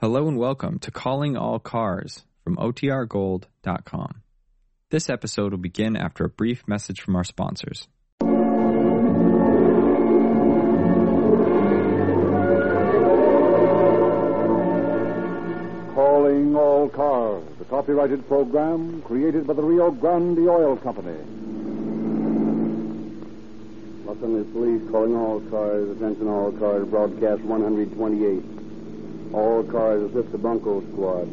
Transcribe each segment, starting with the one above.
Hello and welcome to Calling All Cars from OTRGold.com. This episode will begin after a brief message from our sponsors. Calling All Cars, the copyrighted program created by the Rio Grande Oil Company. Los Angeles Police calling all cars. Attention all cars. Broadcast 128. All cars assist the Bunko Squad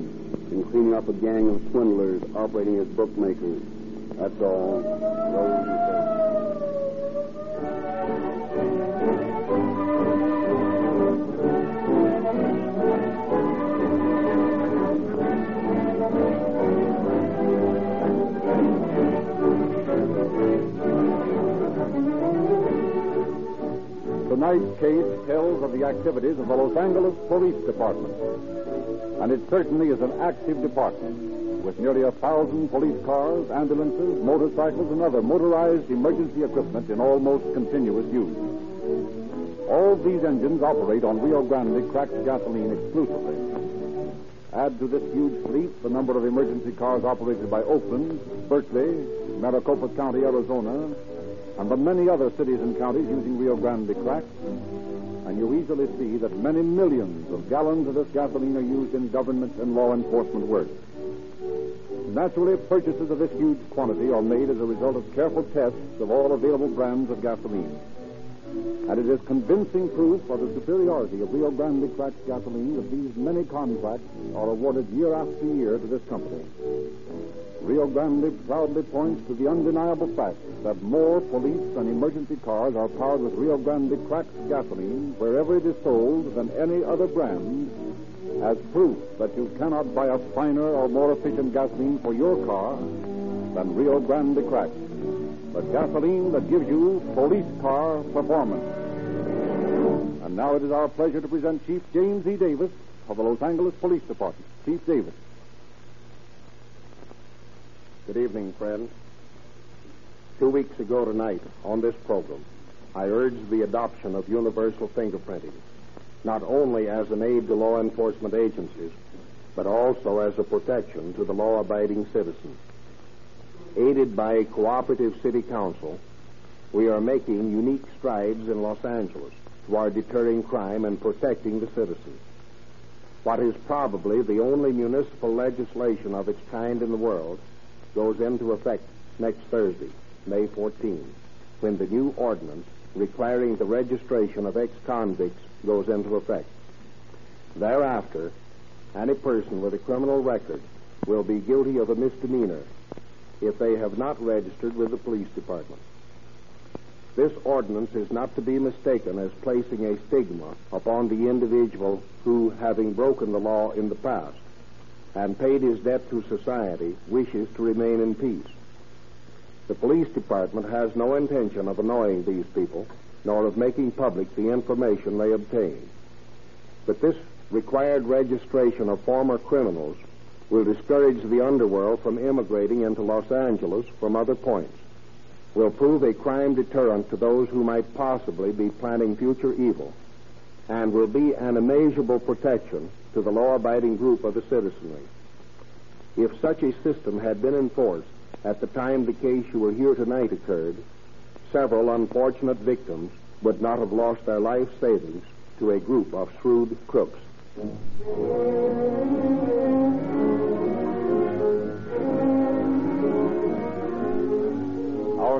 in cleaning up a gang of swindlers operating as bookmakers. That's all. Tonight's case tells of the activities of the Los Angeles Police Department. And it certainly is an active department, with nearly a thousand police cars, ambulances, motorcycles, and other motorized emergency equipment in almost continuous use. All these engines operate on Rio Grande cracked gasoline exclusively. Add to this huge fleet the number of emergency cars operated by Oakland, Berkeley, Maricopa County, Arizona, and the many other cities and counties using Rio Grande crack, and you easily see that many millions of gallons of this gasoline are used in government and law enforcement work. Naturally, purchases of this huge quantity are made as a result of careful tests of all available brands of gasoline. And it is convincing proof of the superiority of Rio Grande cracked gasoline that these many contracts are awarded year after year to this company. Rio Grande proudly points to the undeniable fact that more police and emergency cars are powered with Rio Grande cracked gasoline wherever it is sold than any other brand, as proof that you cannot buy a finer or more efficient gasoline for your car than Rio Grande cracked. The gasoline that gives you police car performance. And now it is our pleasure to present Chief James E. Davis of the Los Angeles Police Department. Chief Davis. Good evening, friends. Two weeks ago tonight, on this program, I urged the adoption of universal fingerprinting, not only as an aid to law enforcement agencies, but also as a protection to the law abiding citizen. Aided by a cooperative city council, we are making unique strides in Los Angeles toward deterring crime and protecting the citizens. What is probably the only municipal legislation of its kind in the world goes into effect next Thursday, May 14, when the new ordinance requiring the registration of ex-convicts goes into effect. Thereafter, any person with a criminal record will be guilty of a misdemeanor if they have not registered with the police department. This ordinance is not to be mistaken as placing a stigma upon the individual who, having broken the law in the past and paid his debt to society, wishes to remain in peace. The police department has no intention of annoying these people, nor of making public the information they obtain. But this required registration of former criminals will discourage the underworld from immigrating into Los Angeles from other points, will prove a crime deterrent to those who might possibly be planning future evil, and will be an immeasurable protection to the law abiding group of the citizenry. If such a system had been enforced at the time the case you will hear tonight occurred, several unfortunate victims would not have lost their life savings to a group of shrewd crooks.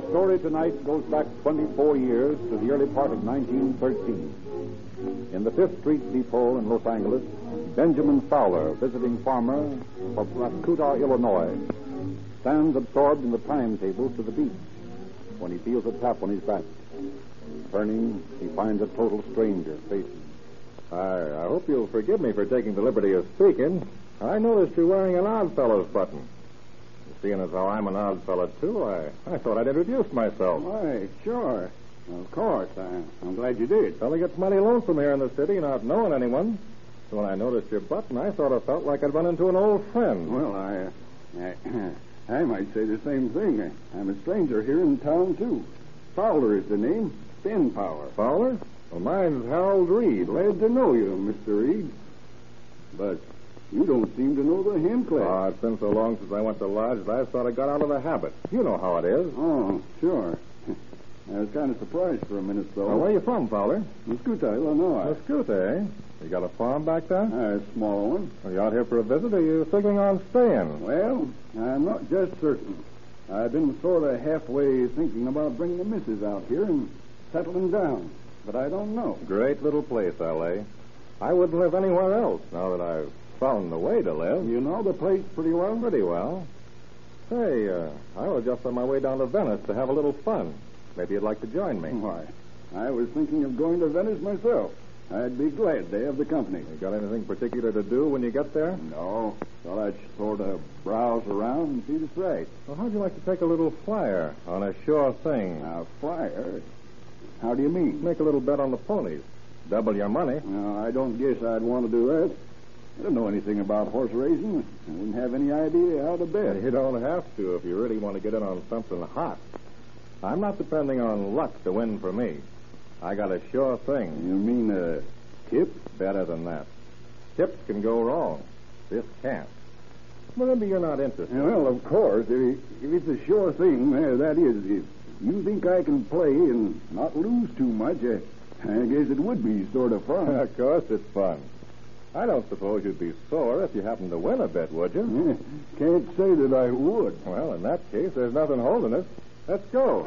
Story tonight goes back 24 years to the early part of 1913. In the Fifth Street Depot in Los Angeles, Benjamin Fowler, visiting farmer of Mascoutah, Illinois, stands absorbed in the timetable to the beat when he feels a tap on his back. Turning, he finds a total stranger facing. I, I hope you'll forgive me for taking the liberty of speaking. I noticed you're wearing an odd fellow's button. Seeing as how I'm an odd fellow, too, I, I thought I'd introduce myself. Why, sure. Of course. I, I'm glad you did. Fellow gets mighty lonesome here in the city, not knowing anyone. So when I noticed your button, I sort of felt like I'd run into an old friend. Well, I, I, I might say the same thing. I'm a stranger here in town, too. Fowler is the name. Ben Power. Fowler? Well, mine's Harold Reed. Glad to know you, Mr. Reed. But you don't seem to know the hand clap. Oh, it's been so long since I went to lodge that I sort of got out of the habit. You know how it is. Oh, sure. I was kind of surprised for a minute, though. Well, where are you from, Fowler? Mascoutah, Illinois. Mascoutah, eh? You got a farm back there? A small one. Are you out here for a visit, or are you figuring on staying? Well, I'm not just certain. I've been sort of halfway thinking about bringing the missus out here and settling down, but I don't know. Great little place, L.A. I wouldn't live anywhere else now that I've found the way to live. You know the place pretty well? Pretty well. Say, uh, I was just on my way down to Venice to have a little fun. Maybe you'd like to join me. Why, I was thinking of going to Venice myself. I'd be glad to have the company. You got anything particular to do when you get there? No. Thought I'd sort of browse around and see the sights. Well, how'd you like to take a little flyer on a sure thing? A flyer? How do you mean? Make a little bet on the ponies. Double your money. No, I don't guess I'd want to do that. I don't know anything about horse racing. I wouldn't have any idea how to bet. You don't have to if you really want to get in on something hot. I'm not depending on luck to win for me. I got a sure thing. You mean a tip? Better than that. Tips can go wrong. This can't. Well, maybe you're not interested. Well, of course. If, if it's a sure thing, that is. If you think I can play and not lose too much, uh, I guess it would be sort of fun. of course it's fun. I don't suppose you'd be sore if you happened to win a bet, would you? Can't say that I would. Well, in that case, there's nothing holding us. Let's go.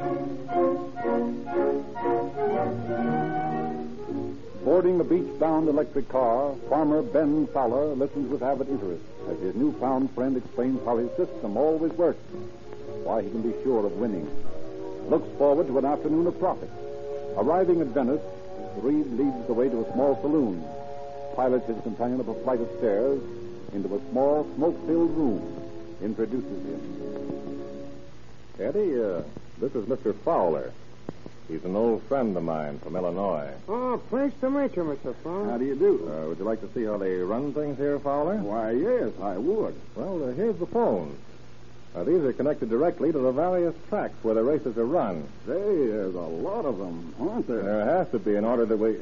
Boarding the beach-bound electric car, farmer Ben Fowler listens with avid interest as his newfound friend explains how his system always works, why he can be sure of winning. Looks forward to an afternoon of profit. Arriving at Venice, Reed leads the way to a small saloon, pilots his companion up a flight of stairs into a small, smoke-filled room, introduces him. Eddie, uh, this is Mr. Fowler. He's an old friend of mine from Illinois. Oh, pleased to meet you, Mr. Fowler. How do you do? Uh, would you like to see how they run things here, Fowler? Why, yes, I would. Well, uh, here's the phone. Uh, these are connected directly to the various tracks where the races are run. Say, there's a lot of them, aren't there? There has to be in order that we,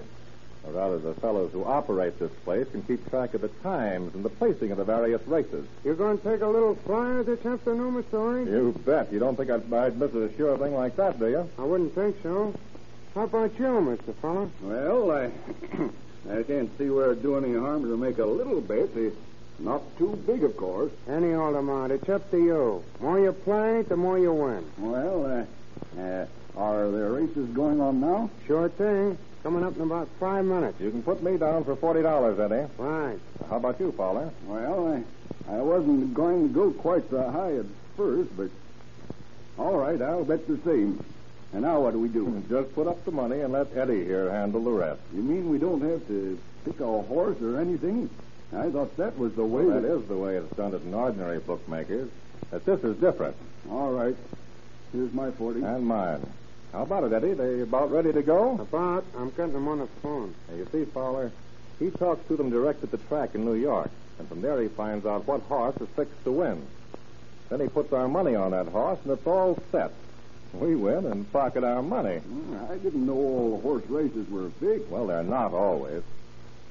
or rather, the fellows who operate this place can keep track of the times and the placing of the various races. You are going to take a little flyer this afternoon, Mr. Orange? You bet. You don't think I'd, I'd miss a sure thing like that, do you? I wouldn't think so. How about you, Mr. Fowler? Well, I, I can't see where it'd do any harm to make a little bet. It's not too big, of course. Any old amount. It's up to you. The More you play, the more you win. Well, uh, uh, are there races going on now? Sure thing. Coming up in about five minutes. You can put me down for forty dollars, Eddie. Right. How about you, Fowler? Well, I, I wasn't going to go quite so high at first, but all right, I'll bet the same. And now what do we do? Just put up the money and let Eddie here handle the rest. You mean we don't have to pick a horse or anything? I thought that was the way. Well, that is the way it's done at an ordinary bookmaker's. But this is different. All right. Here's my forty. And mine. How about it, Eddie? They about ready to go? About. I'm getting them on the phone. Now, you see, Fowler, he talks to them direct at the track in New York, and from there he finds out what horse is fixed to win. Then he puts our money on that horse, and it's all set. We win and pocket our money. Hmm, I didn't know all horse races were fixed. Well, they're not always.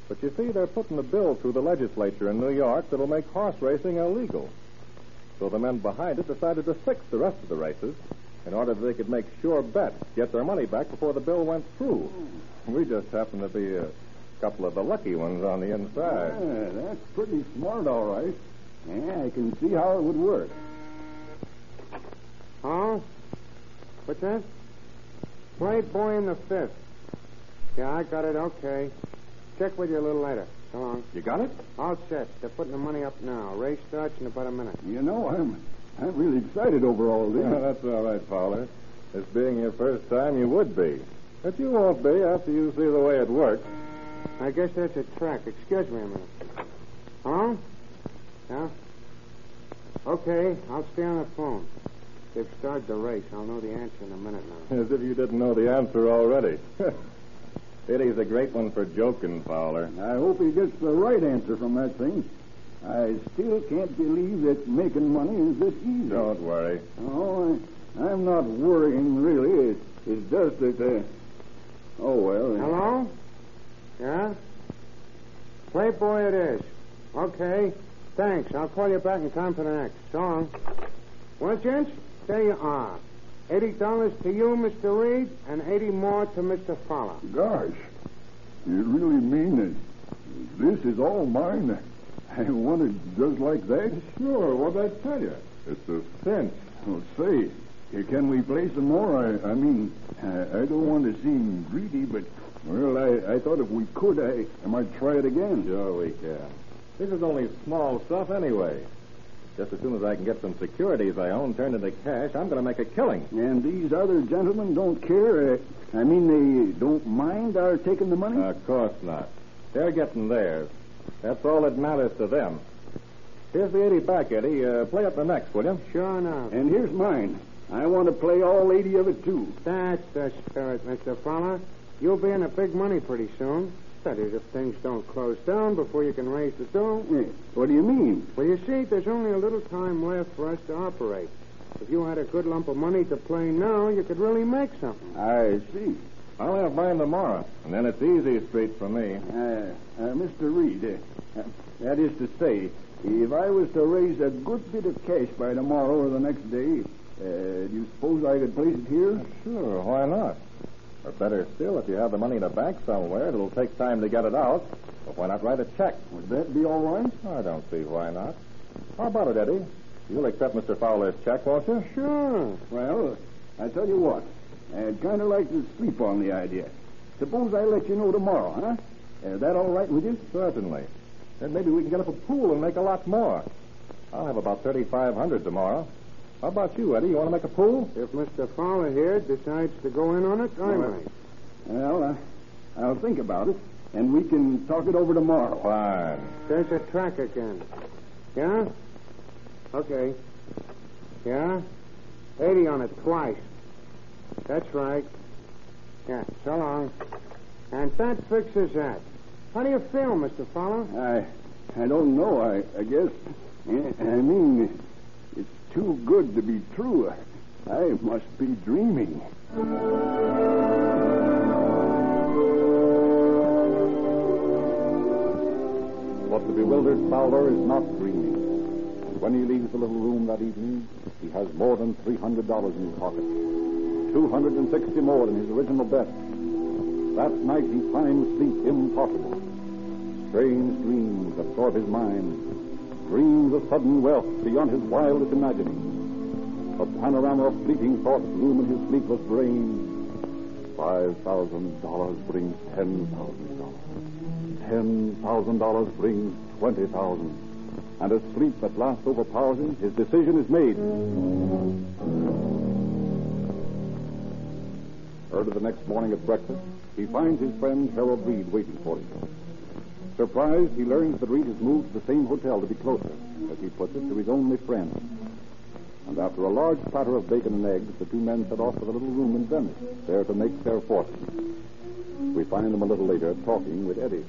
But you see, they're putting a bill through the legislature in New York that'll make horse racing illegal. So the men behind it decided to fix the rest of the races in order that they could make sure bets, get their money back before the bill went through. We just happened to be a couple of the lucky ones on the inside. Yeah, that's pretty smart, all right. Yeah, I can see how it would work. Huh? What's that? Playboy in the fifth. Yeah, I got it. Okay. Check with you a little later. Come on. You got it? All set. They're putting the money up now. Race starts in about a minute. You know, I'm I'm really excited over all this. Yeah, that's all right, Fowler. This being your first time, you would be. But you won't be after you see the way it works. I guess that's a track. Excuse me a minute. Hello? Yeah? Okay, I'll stay on the phone. They've started the race. I'll know the answer in a minute now. As if you didn't know the answer already. Eddie's a great one for joking, Fowler. I hope he gets the right answer from that thing. I still can't believe that making money is this easy. Don't worry. Oh, I, I'm not worrying, really. It, it's just that, uh, oh, well. Hello? Yeah? Playboy it is. Okay. Thanks. I'll call you back in time for the next. So long. Well, gents, there you are. Eighty dollars to you, Mr. Reed, and eighty more to Mr. Fowler. Gosh, you really mean that this is all mine? I want it just like that? Sure, what'd I tell you? It's a cinch. Well, say, can we play some more? I, I mean, I, I don't want to seem greedy, but, well, I, I thought if we could, I, I might try it again. Sure we can. This is only small stuff anyway. Just as soon as I can get some securities I own turned into cash, I'm going to make a killing. And these other gentlemen don't care? Uh, I mean, they don't mind our taking the money? Of course not. They're getting theirs. That's all that matters to them. Here's the 80 back, Eddie. Uh, play up the next, will you? Sure enough. and here's mine. I want to play all 80 of it, too. That's the spirit, Mr. Fowler. You'll be in a big money pretty soon. That is, if things don't close down before you can raise the dough. What do you mean? Well, you see, there's only a little time left for us to operate. If you had a good lump of money to play now, you could really make something. I see. I'll have mine tomorrow, and then it's easy street for me. Uh, uh, Mr. Reed, uh, uh, that is to say, if I was to raise a good bit of cash by tomorrow or the next day, uh, do you suppose I could place it here? Sure, why not? Or better still, if you have the money in a bank somewhere, it'll take time to get it out. But why not write a check? Would that be all right? I don't see why not. How about it, Eddie? You'll accept Mr. Fowler's check, won't you? Sure. Well, I tell you what, I'd kind of like to sleep on the idea. Suppose I let you know tomorrow, huh? Is that all right with you? Certainly. Then maybe we can get up a pool and make a lot more. I'll have about 3500 tomorrow. How about you, Eddie? You want to make a pool? If Mr. Fowler here decides to go in on it, I All may. Well, uh, I'll think about it, and we can talk it over tomorrow. Fine. There's a track again. Yeah? Okay. Yeah? 80 on it twice. That's right. Yeah, so long. And that fixes that. How do you feel, Mr. Fowler? I, I don't know. I, I guess. Eh, I mean, it's too good to be true. I must be dreaming. But the bewildered Fowler is not dreaming. When he leaves the little room that evening, he has more than $300 in his pocket. 260 more than his original bet. That night he finds sleep impossible. Strange dreams absorb his mind. Dreams of sudden wealth beyond his wildest imagining. A panorama of fleeting thoughts loom in his sleepless brain. Five thousand dollars brings ten thousand dollars. Ten thousand dollars brings twenty thousand. And as sleep at last overpowers him, his decision is made. Early the next morning at breakfast, he finds his friend Harold Reed waiting for him. Surprised, he learns that Reed has moved to the same hotel to be closer, as he puts it, to his only friend. And after a large platter of bacon and eggs, the two men set off for the little room in Venice, there to make their fortune. We find them a little later talking with Eddie.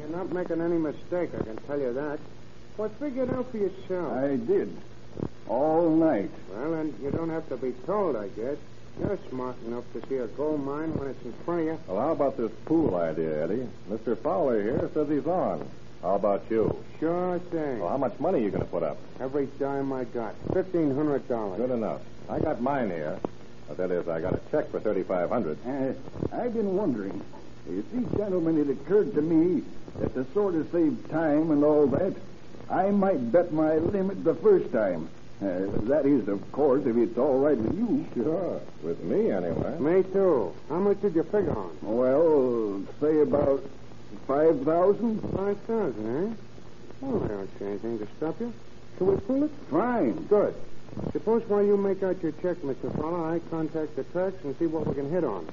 You're not making any mistake, I can tell you that. Well, figure it out for yourself. I did. All night. Well, and you don't have to be told, I guess. You're smart enough to see a gold mine when it's in front of you. Well, how about this pool idea, Eddie? Mr. Fowler here says he's on. How about you? Sure thing. Well, how much money are you going to put up? Every dime I got. Fifteen hundred dollars. Good enough. I got mine here. But that is, I got a check for 3500 Uh, I've been wondering. You see, gentlemen, it occurred to me that to sort of save time and all that, I might bet my limit the first time. Uh, that is, of course, if it's all right with you. Sure. With me, anyway. Me too. How much did you figure on? Well, say about five thousand. Five thousand, eh? Well, I don't see anything to stop you. Can we pull it? Fine. Good. Suppose while you make out your check, Mr. Fowler, I contact the tracks and see what we can hit on.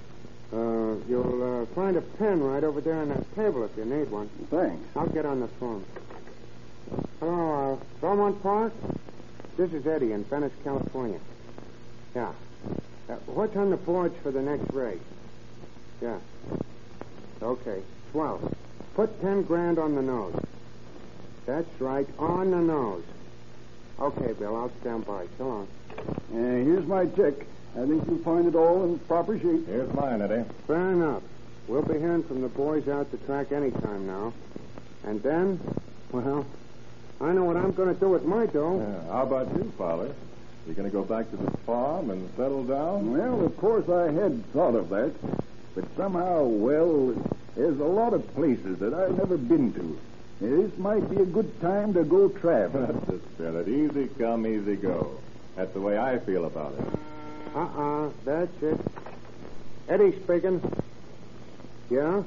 Uh, you'll uh, find a pen right over there on that table if you need one. Thanks. I'll get on the phone. Hello, uh, Belmont Park? This is Eddie in Venice, California. Yeah. Uh, what's on the boards for the next race? Yeah. Okay. Swell. Put ten grand on the nose. That's right, on the nose. Okay, Bill, I'll stand by. So long. Uh, here's my check. I think you'll find it all in proper shape. Here's mine, Eddie. Fair enough. We'll be hearing from the boys out the track any time now. And then, Well, I know what I'm going to do with my dough. Yeah, how about you, Fowler? You going to go back to the farm and settle down? Well, of course I had thought of that. But somehow, well, there's a lot of places that I've never been to. This might be a good time to go traveling. That's the spirit. Easy come, easy go. That's the way I feel about it. Uh-uh, that's it. Eddie speaking. Yeah?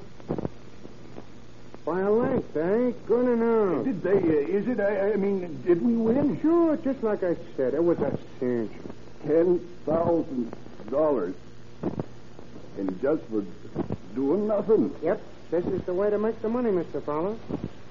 By a length, eh? Good enough. Did they, uh, is it, I, I mean, did we win? Sure, just like I said, it was a cinch. Ten thousand dollars. And just for doing nothing. Yep, this is the way to make the money, Mr. Fowler.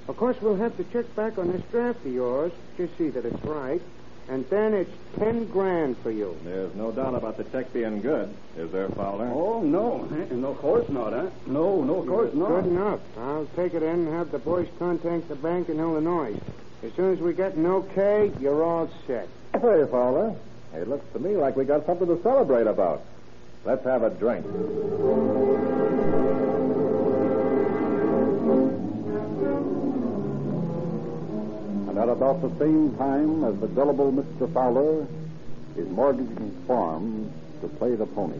Of course, we'll have to check back on this draft of yours, just see that it's right. And then it's ten grand for you. There's no doubt about the check being good, is there, Fowler? Oh, no. Eh? No, of course not, huh? No, no, of course not. Good enough. I'll take it in and have the boys contact the bank in Illinois. As soon as we get an okay, you're all set. Say, Fowler, it looks to me like we got something to celebrate about. Let's have a drink. And at about the same time as the gullible Mr. Fowler is mortgaging his farm to play the pony,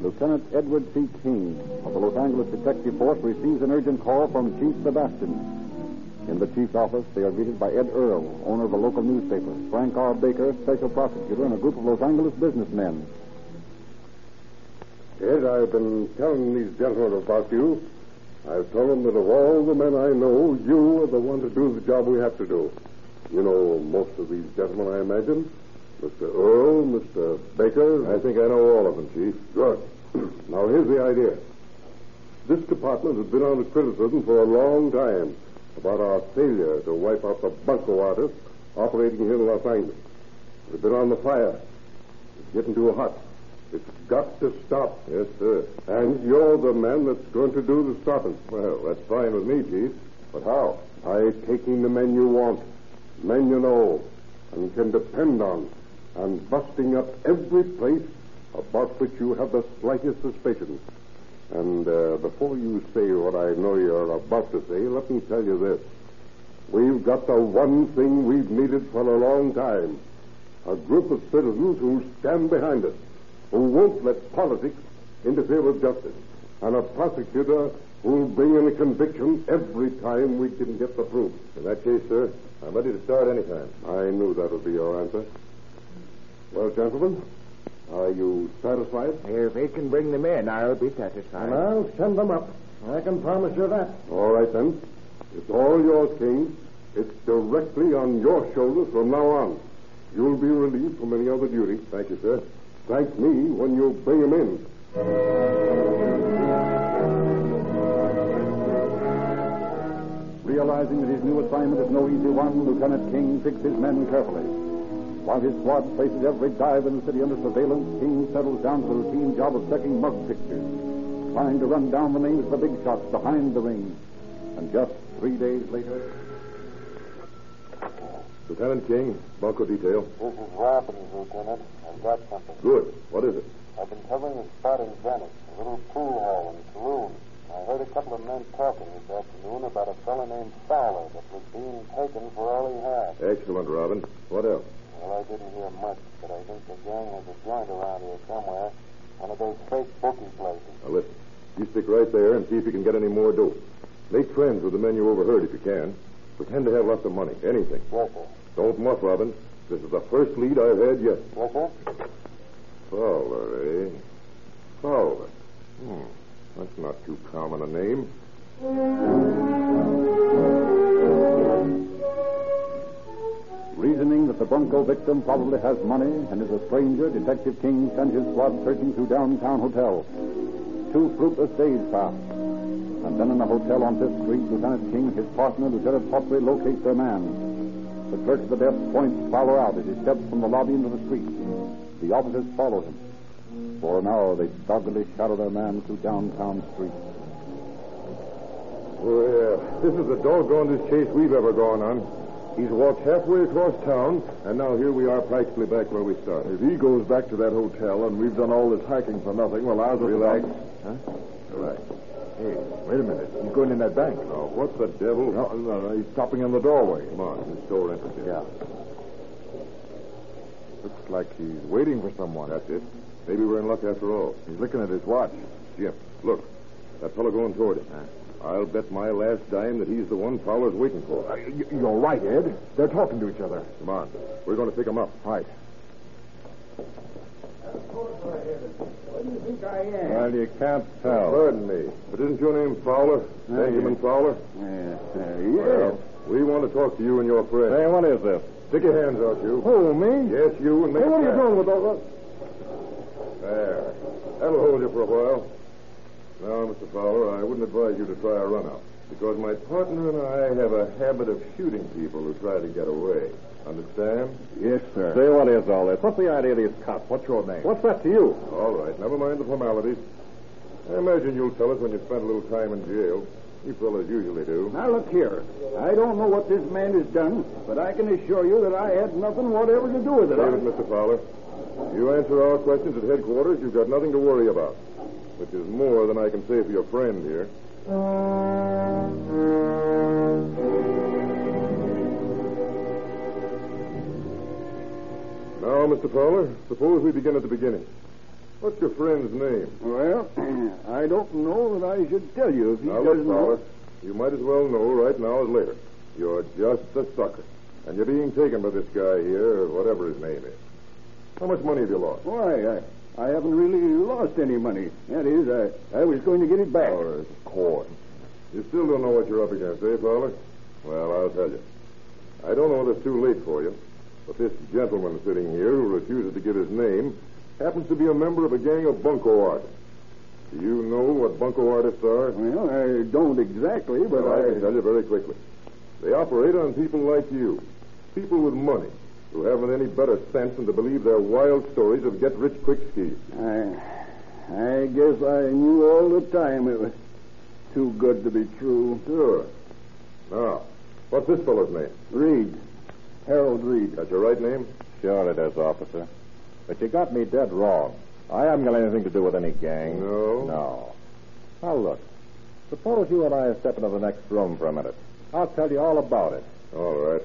Lieutenant Edward C. King of the Los Angeles Detective Force receives an urgent call from Chief Sebastian. In the chief's office, they are greeted by Ed Earl, owner of a local newspaper, Frank R. Baker, special prosecutor, and a group of Los Angeles businessmen. Ed, I've been telling these gentlemen about you. I've told them that of all the men I know, you are the one to do the job we have to do. You know most of these gentlemen, I imagine. Mr. Earl, Mr. Baker. I think I know all of them, Chief. Good. now, here's the idea. This department has been under criticism for a long time about our failure to wipe out the bunco artists operating here in Los Angeles. We've been on the fire. It's getting too hot. It's got to stop. Yes, sir. And you're the man that's going to do the stopping. Well, that's fine with me, Chief. But how? By taking the men you want, men you know, and can depend on, and busting up every place about which you have the slightest suspicion. And uh, before you say what I know you're about to say, let me tell you this. We've got the one thing we've needed for a long time a group of citizens who stand behind us, who won't let politics interfere with justice, and a prosecutor who'll bring in a conviction every time we can get the proof. In that case, sir, I'm ready to start any time. I knew that would be your answer. Well, gentlemen, are you satisfied? If they can bring them in, I'll be satisfied. And I'll send them up. I can promise you that. All right, then. It's all yours, King. It's directly on your shoulders from now on. You'll be relieved from any other duty. Thank you, sir. Thank me when you bring him in. Realizing that his new assignment is no easy one, Lieutenant King picks his men carefully. While his squad places every dive in the city under surveillance, King settles down to the routine job of checking mug pictures, trying to run down the names of the big shots behind the ring. And just three days later. Lieutenant King, Bunko detail. This is Robbins, Lieutenant. I've got something. Good. What is it? I've been covering a spot in Venice, a little pool hall and saloon. I heard a couple of men talking this afternoon about a fellow named Fowler that was being taken for all he had. Excellent, Robin. What else? Well, I didn't hear much, but I think the gang has a joint around here somewhere. One of those fake bookie places. Now, listen. You stick right there and see if you can get any more dope. Make friends with the men you overheard if you can. Pretend to have lots of money. Anything. Yes, sir. Don't muff, Robin. This is the first lead I've had yet. Yes, sir? Fowler, eh? Fowler. Hmm. That's not too common a name. Reasoning that the Bunko victim probably has money and is a stranger, Detective King sends his squad searching through downtown hotels. Two fruitless days pass. And then in a hotel on Fifth Street, Lieutenant King his partner, Lieutenant Pottery, locate their man. The clerk at the desk points Fowler out as he steps from the lobby into the street. The officers follow him. For an hour, they doggedly shadow their man through downtown streets. Oh, well, this is the doggonest chase we've ever gone on. He's walked halfway across town, and now here we are practically back where we started. If he goes back to that hotel and we've done all this hiking for nothing, well, I'll relax. Huh? Relax. Hey, wait a minute. He's going in that bank. Now, what the devil? No, no, no, he's stopping in the doorway. Come on, this door entrance here. Yeah. Looks like he's waiting for someone. That's it. Maybe we're in luck after all. He's looking at his watch. Jim, look. That fellow going toward him. I'll bet my last dime that he's the one Fowler's waiting for. Uh, you're right, Ed. They're talking to each other. Come on. We're going to pick him up. Right. What do you think I am? Well, you can't tell. Pardon me, but isn't your name Fowler? Benjamin Fowler? Uh, Well, we want to talk to you and your friend. Hey, what is this? Stick your hands out, you. Who, me? Yes, you, and make Hey, what are you doing with all that? There. That'll hold you for a while. Now, Mr. Fowler, I wouldn't advise you to try a run out. Because my partner and I have a habit of shooting people who try to get away. Understand? Yes, sir. Say, what is all this? What's the idea of these cops? What's your name? What's that to you? All right, never mind the formalities. I imagine you'll tell us when you spent a little time in jail. You fellas usually do. Now, look here. I don't know what this man has done, but I can assure you that I had nothing whatever to do with it. Save it, Mr. Fowler. You answer our questions at headquarters, you've got nothing to worry about. Which is more than I can say for your friend here. Now, Mr. Fowler, suppose we begin at the beginning. What's your friend's name? Well, I don't know that I should tell you if he Now, doesn't Fowler, know. you might as well know right now as later. You're just a sucker. And you're being taken by this guy here, or whatever his name is. How much money have you lost? Why, I, I haven't really lost any money. That is, I, I was going to get it back. Of course. You still don't know what you're up against, eh, Fowler? Well, I'll tell you. I don't know if it's too late for you, but this gentleman sitting here who refuses to give his name happens to be a member of a gang of bunco artists. Do you know what bunco artists are? Well, I don't exactly, but Well, I I... can tell you very quickly. They operate on people like you, people with money, who haven't any better sense than to believe their wild stories of get-rich-quick schemes. I, I guess I knew all the time it was too good to be true. Sure. Now, what's this fellow's name? Reed. Harold Reed. That's your right name? Sure it is, officer. But you got me dead wrong. I haven't got anything to do with any gang. No? No. Now, look. Suppose you and I step into the next room for a minute. I'll tell you all about it. All right.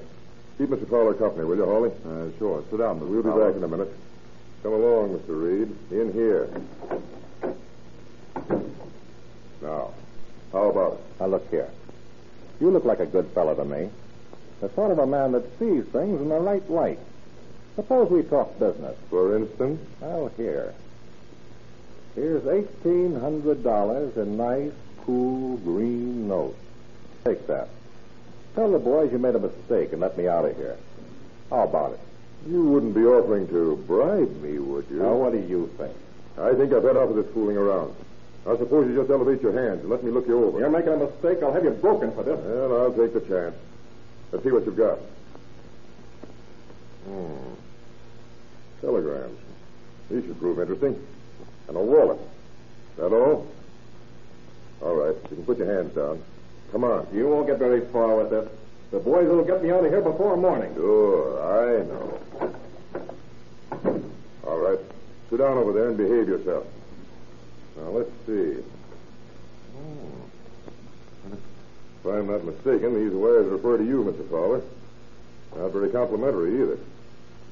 Keep Mr. Fowler company, will you, Hawley? Uh, sure. Sit down, Mr. We'll be Fowler. back in a minute. Come along, Mr. Reed. In here. Now, how about it? Now, look here. You look like a good fellow to me. The sort of a man that sees things in the right light. Suppose we talk business. For instance? Well, here. Here's eighteen hundred dollars in nice, cool, green notes. Take that. Tell the boys you made a mistake and let me out of here. How about it? You wouldn't be offering to bribe me, would you? Now, what do you think? I think I've had enough of this fooling around. Now, suppose you just elevate your hands and let me look you over. You're making a mistake. I'll have you broken for this. Well, I'll take the chance. Let's see what you've got. Hmm. Telegrams. These should prove interesting. And a wallet. That all? All right. You can put your hands down. Come on. You won't get very far with this. The boys will get me out of here before morning. Sure, I know. All right. Sit down over there and behave yourself. Now, let's see. Hmm. If I'm not mistaken, these wires refer to you, Mr. Fowler. Not very complimentary either.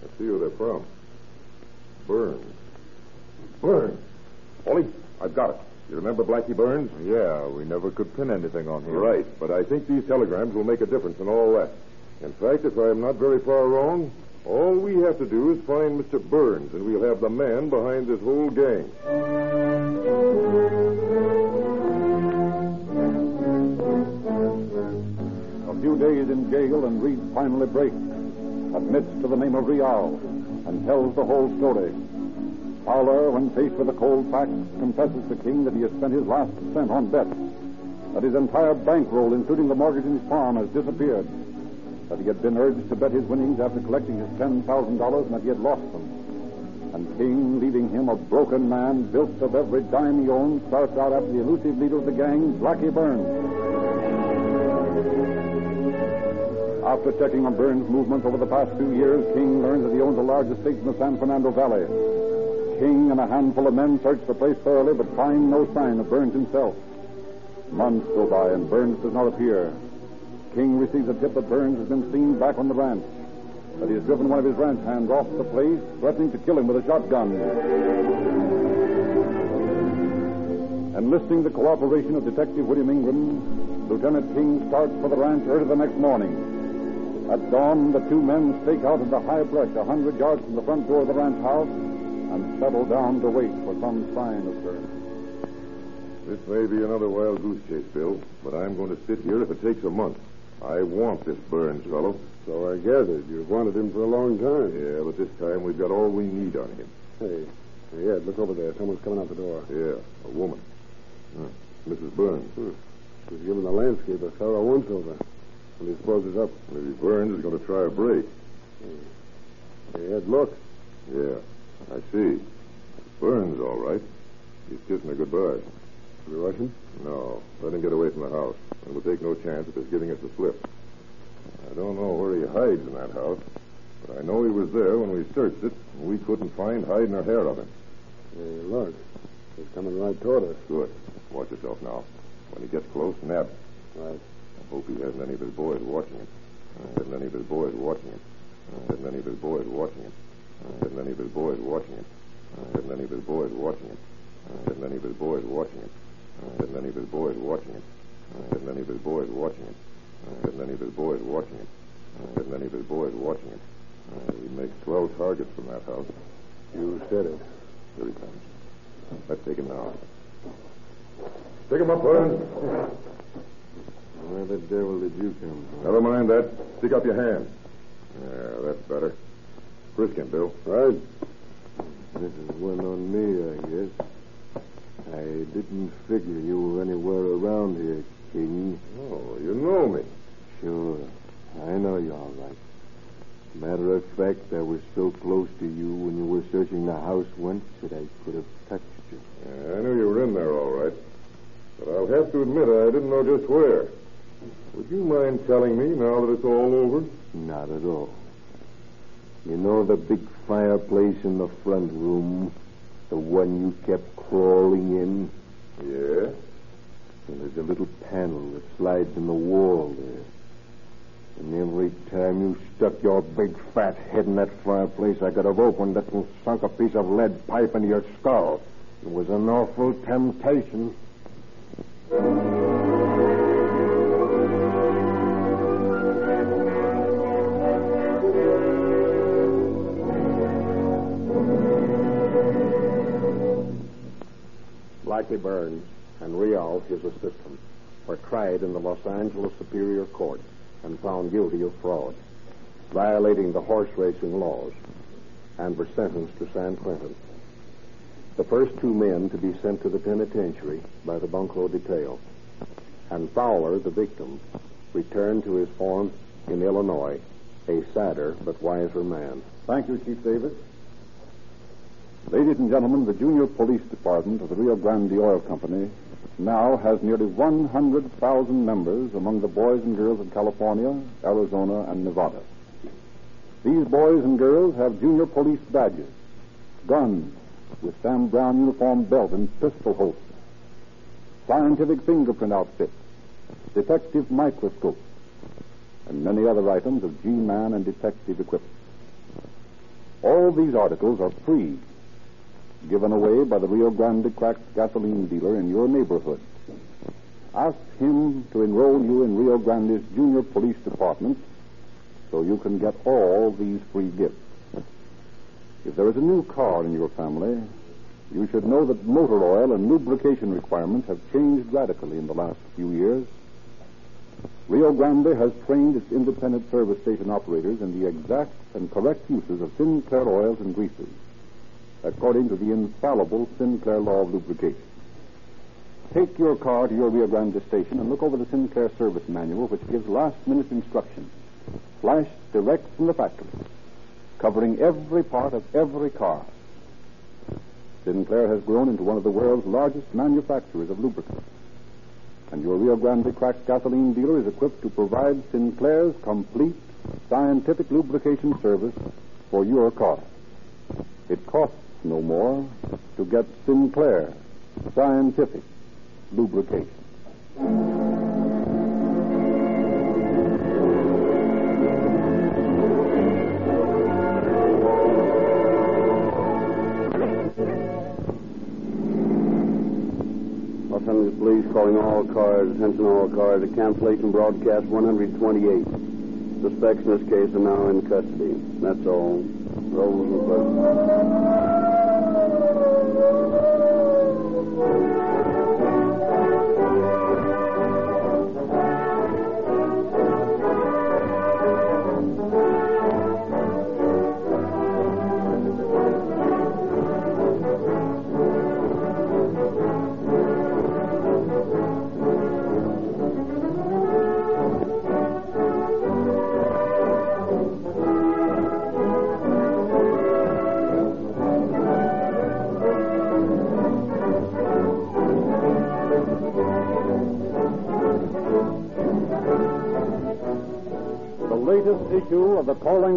Let's see who they're from. Burns. Burns. Ollie, I've got it. You remember Blackie Burns? Yeah, we never could pin anything on him. Right, but I think these telegrams will make a difference in all that. In fact, if I'm not very far wrong, all we have to do is find Mr. Burns, and we'll have the man behind this whole gang. Few days in jail, and Reed finally breaks, admits to the name of Rial, and tells the whole story. Fowler, when faced with the cold facts, confesses to King that he has spent his last cent on bets, that his entire bankroll, including the mortgage in his farm, has disappeared, that he had been urged to bet his winnings after collecting his $10,000 and that he had lost them. And King, leaving him a broken man, built of every dime he owned, starts out after the elusive leader of the gang, Blackie Burns. After checking on Burns' movements over the past few years, King learns that he owns a large estate in the San Fernando Valley. King and a handful of men search the place thoroughly, but find no sign of Burns himself. Months go by and Burns does not appear. King receives a tip that Burns has been seen back on the ranch. That he has driven one of his ranch hands off the place, threatening to kill him with a shotgun. Enlisting the cooperation of Detective William Ingram, Lieutenant King starts for the ranch early the next morning. At dawn, the two men stake out in the high brush a hundred yards from the front door of the ranch house and settle down to wait for some sign of Burns. This may be another wild goose chase, Bill, but I'm going to sit here if it takes a month. I want this Burns fellow. So I gathered. You've wanted him for a long time. Yeah, but this time we've got all we need on him. Hey, hey, Ed, look over there. Someone's coming out the door. Yeah, a woman. Mrs. Burns. Hmm. She's giving the landscape a thorough once over. Do you suppose is up? Maybe Burns is going to try a break. Hmm. Hey, Ed, look. Yeah, I see. Burns, all right. He's kissing her goodbye. The Russian? No, let him get away from the house, and we'll take no chance of his giving us the slip. I don't know where he hides in that house, but I know he was there when we searched it, and we couldn't find hide nor hair of him. Hey, look. He's coming right toward us. Good. Watch yourself now. When he gets close, nab him. Right. Hope he hasn't any of his boys watching him. Hasn't any of his boys watching him. Hasn't any of his boys watching him. Hasn't any of his boys watching him. Hasn't any of his boys watching him. Hasn't any of his boys watching him. Hasn't any of his boys watching him. Hasn't any of his boys watching him. Hasn't any of his boys watching him. Hasn't any of his boys watching him. We make twelve targets from that house. You said it. Here he comes. Let's take him now. Pick him up, Burns. Where the devil did you come from? Never mind that. Stick up your hand. Yeah, that's better. Frisk him, Bill. Right. This is one on me, I guess. I didn't figure you were anywhere around here, King. Oh, you know me. Sure. I know you all right. Matter of fact, I was so close to you when you were searching the house once that I could have touched you. Yeah, I knew you were in there, all right. But I'll have to admit I didn't know just where. Would you mind telling me now that it's all over? Not at all. You know the big fireplace in the front room? The one you kept crawling in? Yeah? And there's a little panel that slides in the wall there. And every time you stuck your big fat head in that fireplace, I could have opened it and sunk a piece of lead pipe into your skull. It was an awful temptation. Blackie Burns and Rial, his assistant, were tried in the Los Angeles Superior Court and found guilty of fraud, violating the horse racing laws, and were sentenced to San Quentin. The first two men to be sent to the penitentiary by the Bunko detail, and Fowler, the victim, returned to his home in Illinois, a sadder but wiser man. Thank you, Chief Davis. Ladies and gentlemen, the Junior Police Department of the Rio Grande Oil Company now has nearly 100,000 members among the boys and girls of California, Arizona, and Nevada. These boys and girls have junior police badges, guns with Sam Browne uniform belt and pistol holster, scientific fingerprint outfits, detective microscopes, and many other items of G-Man and detective equipment. All these articles are free given away by the Rio Grande cracked gasoline dealer in your neighborhood. Ask him to enroll you in Rio Grande's junior police department so you can get all these free gifts. If there is a new car in your family, you should know that motor oil and lubrication requirements have changed radically in the last few years. Rio Grande has trained its independent service station operators in the exact and correct uses of Sinclair oils and greases according to the infallible Sinclair law of lubrication. Take your car to your Rio Grande station and look over the Sinclair service manual, which gives last minute instructions, flashed direct from the factory, covering every part of every car. Sinclair has grown into one of the world's largest manufacturers of lubricants. And your Rio Grande cracked gasoline dealer is equipped to provide Sinclair's complete scientific lubrication service for your car. It costs no more to get Sinclair scientific lubrication. Los Angeles Police calling all cars, attention all cars, to cancellation broadcast 128. Suspects in this case are now in custody. That's all. Rose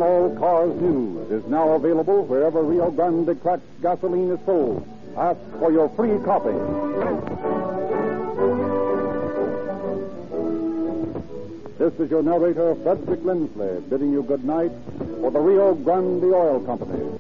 All Cars News is now available wherever Rio Grande cracked gasoline is sold. Ask for your free copy. This is your narrator, Frederick Lindsley, bidding you good night for the Rio Grande Oil Company.